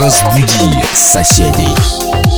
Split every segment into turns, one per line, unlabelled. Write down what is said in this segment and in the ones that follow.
Разбуди соседей.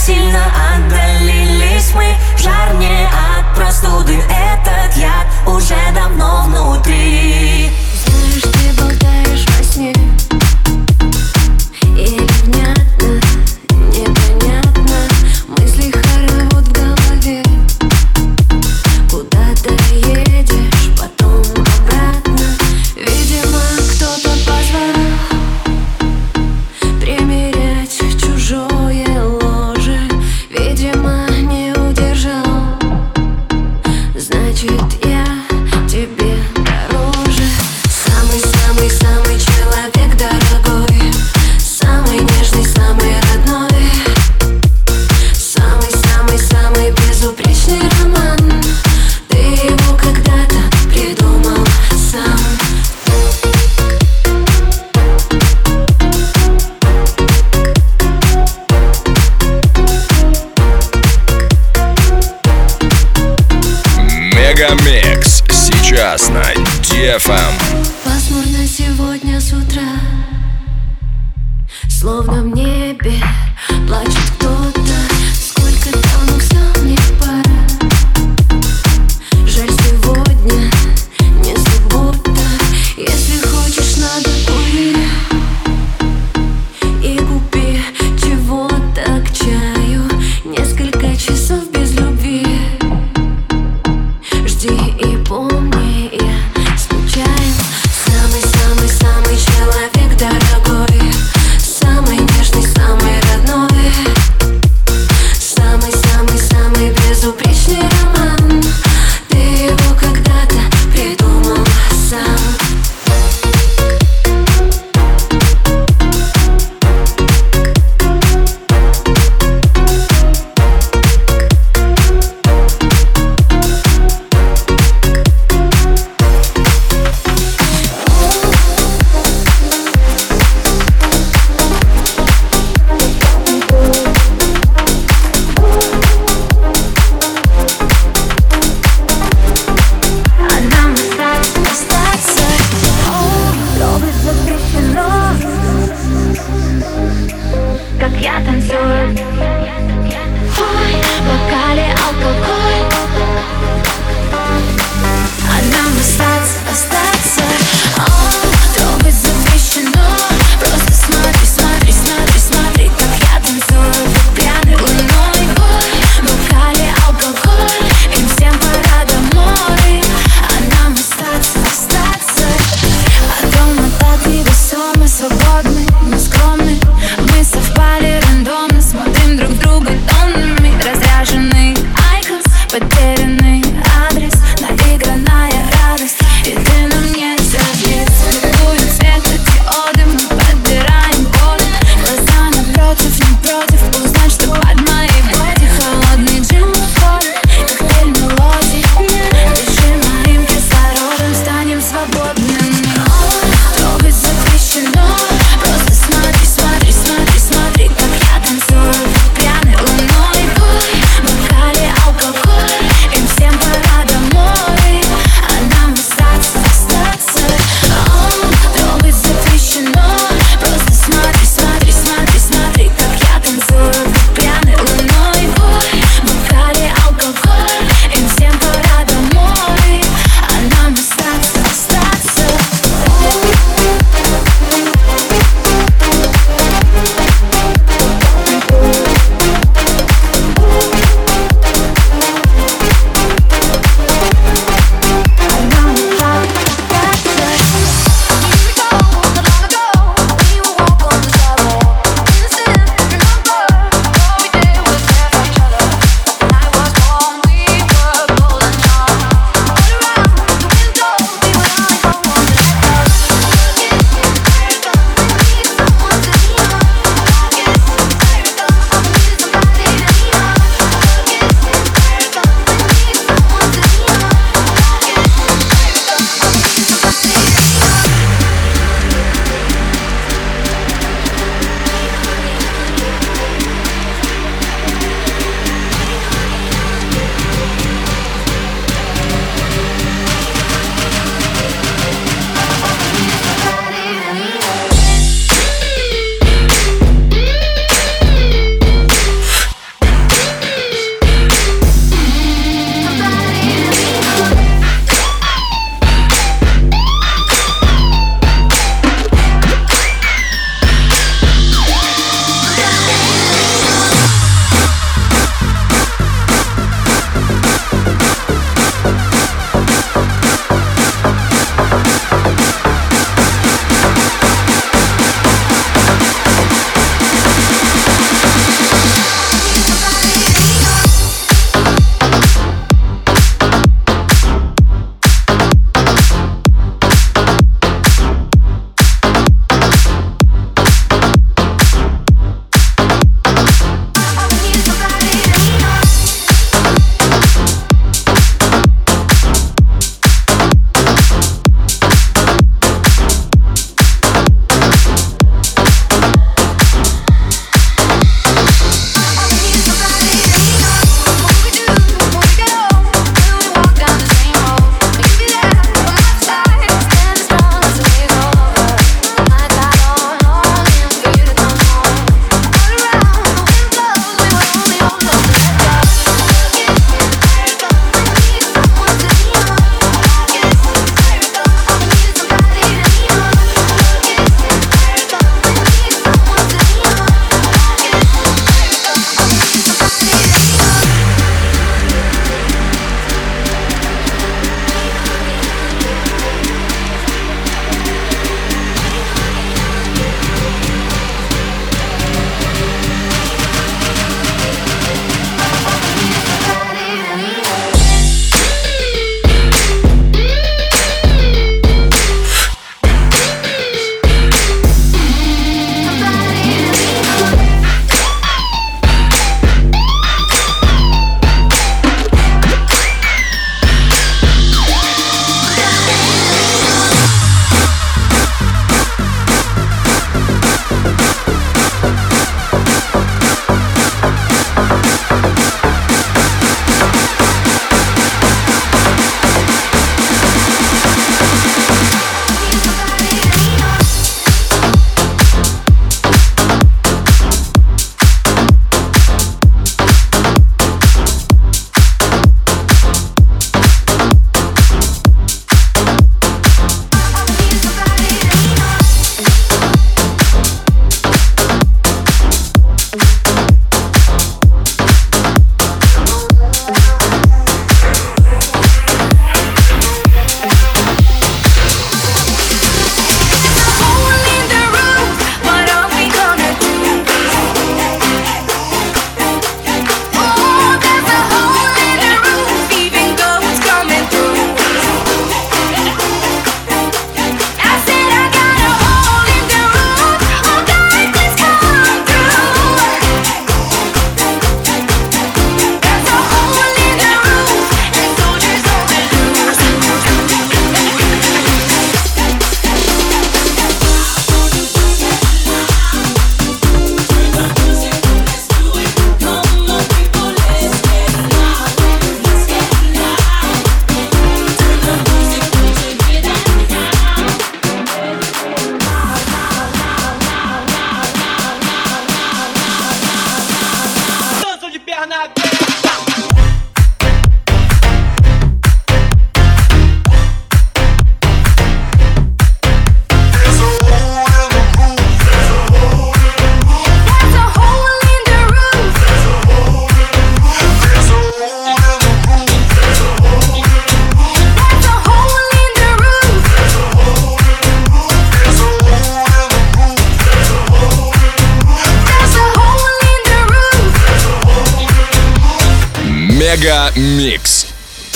Сильно отдалились мы. В жар не от простуды
DFM.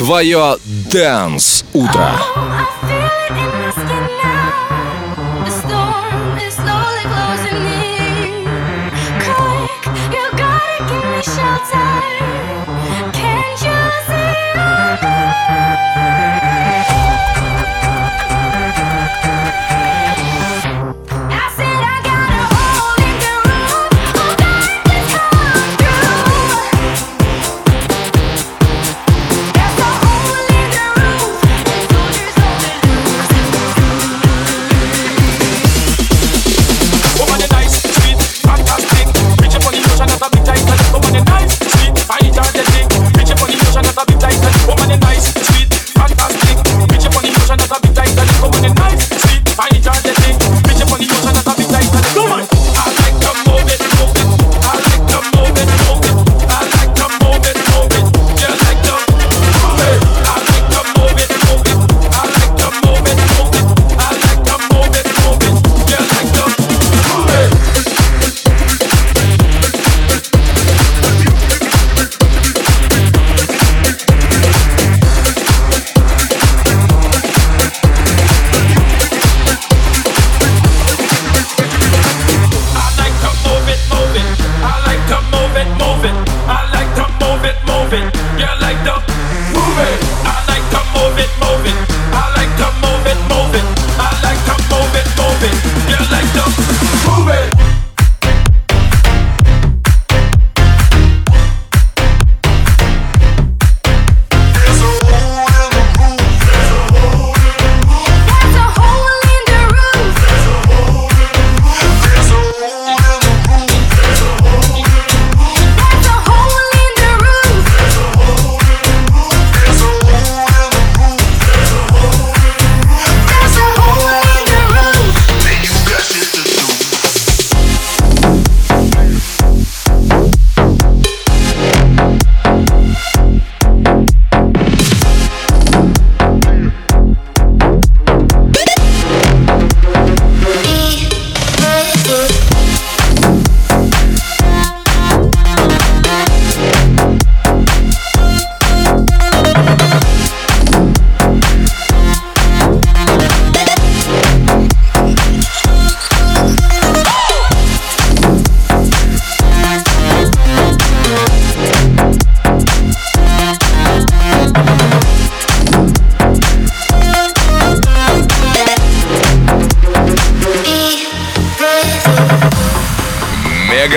Твое Дэнс Утро.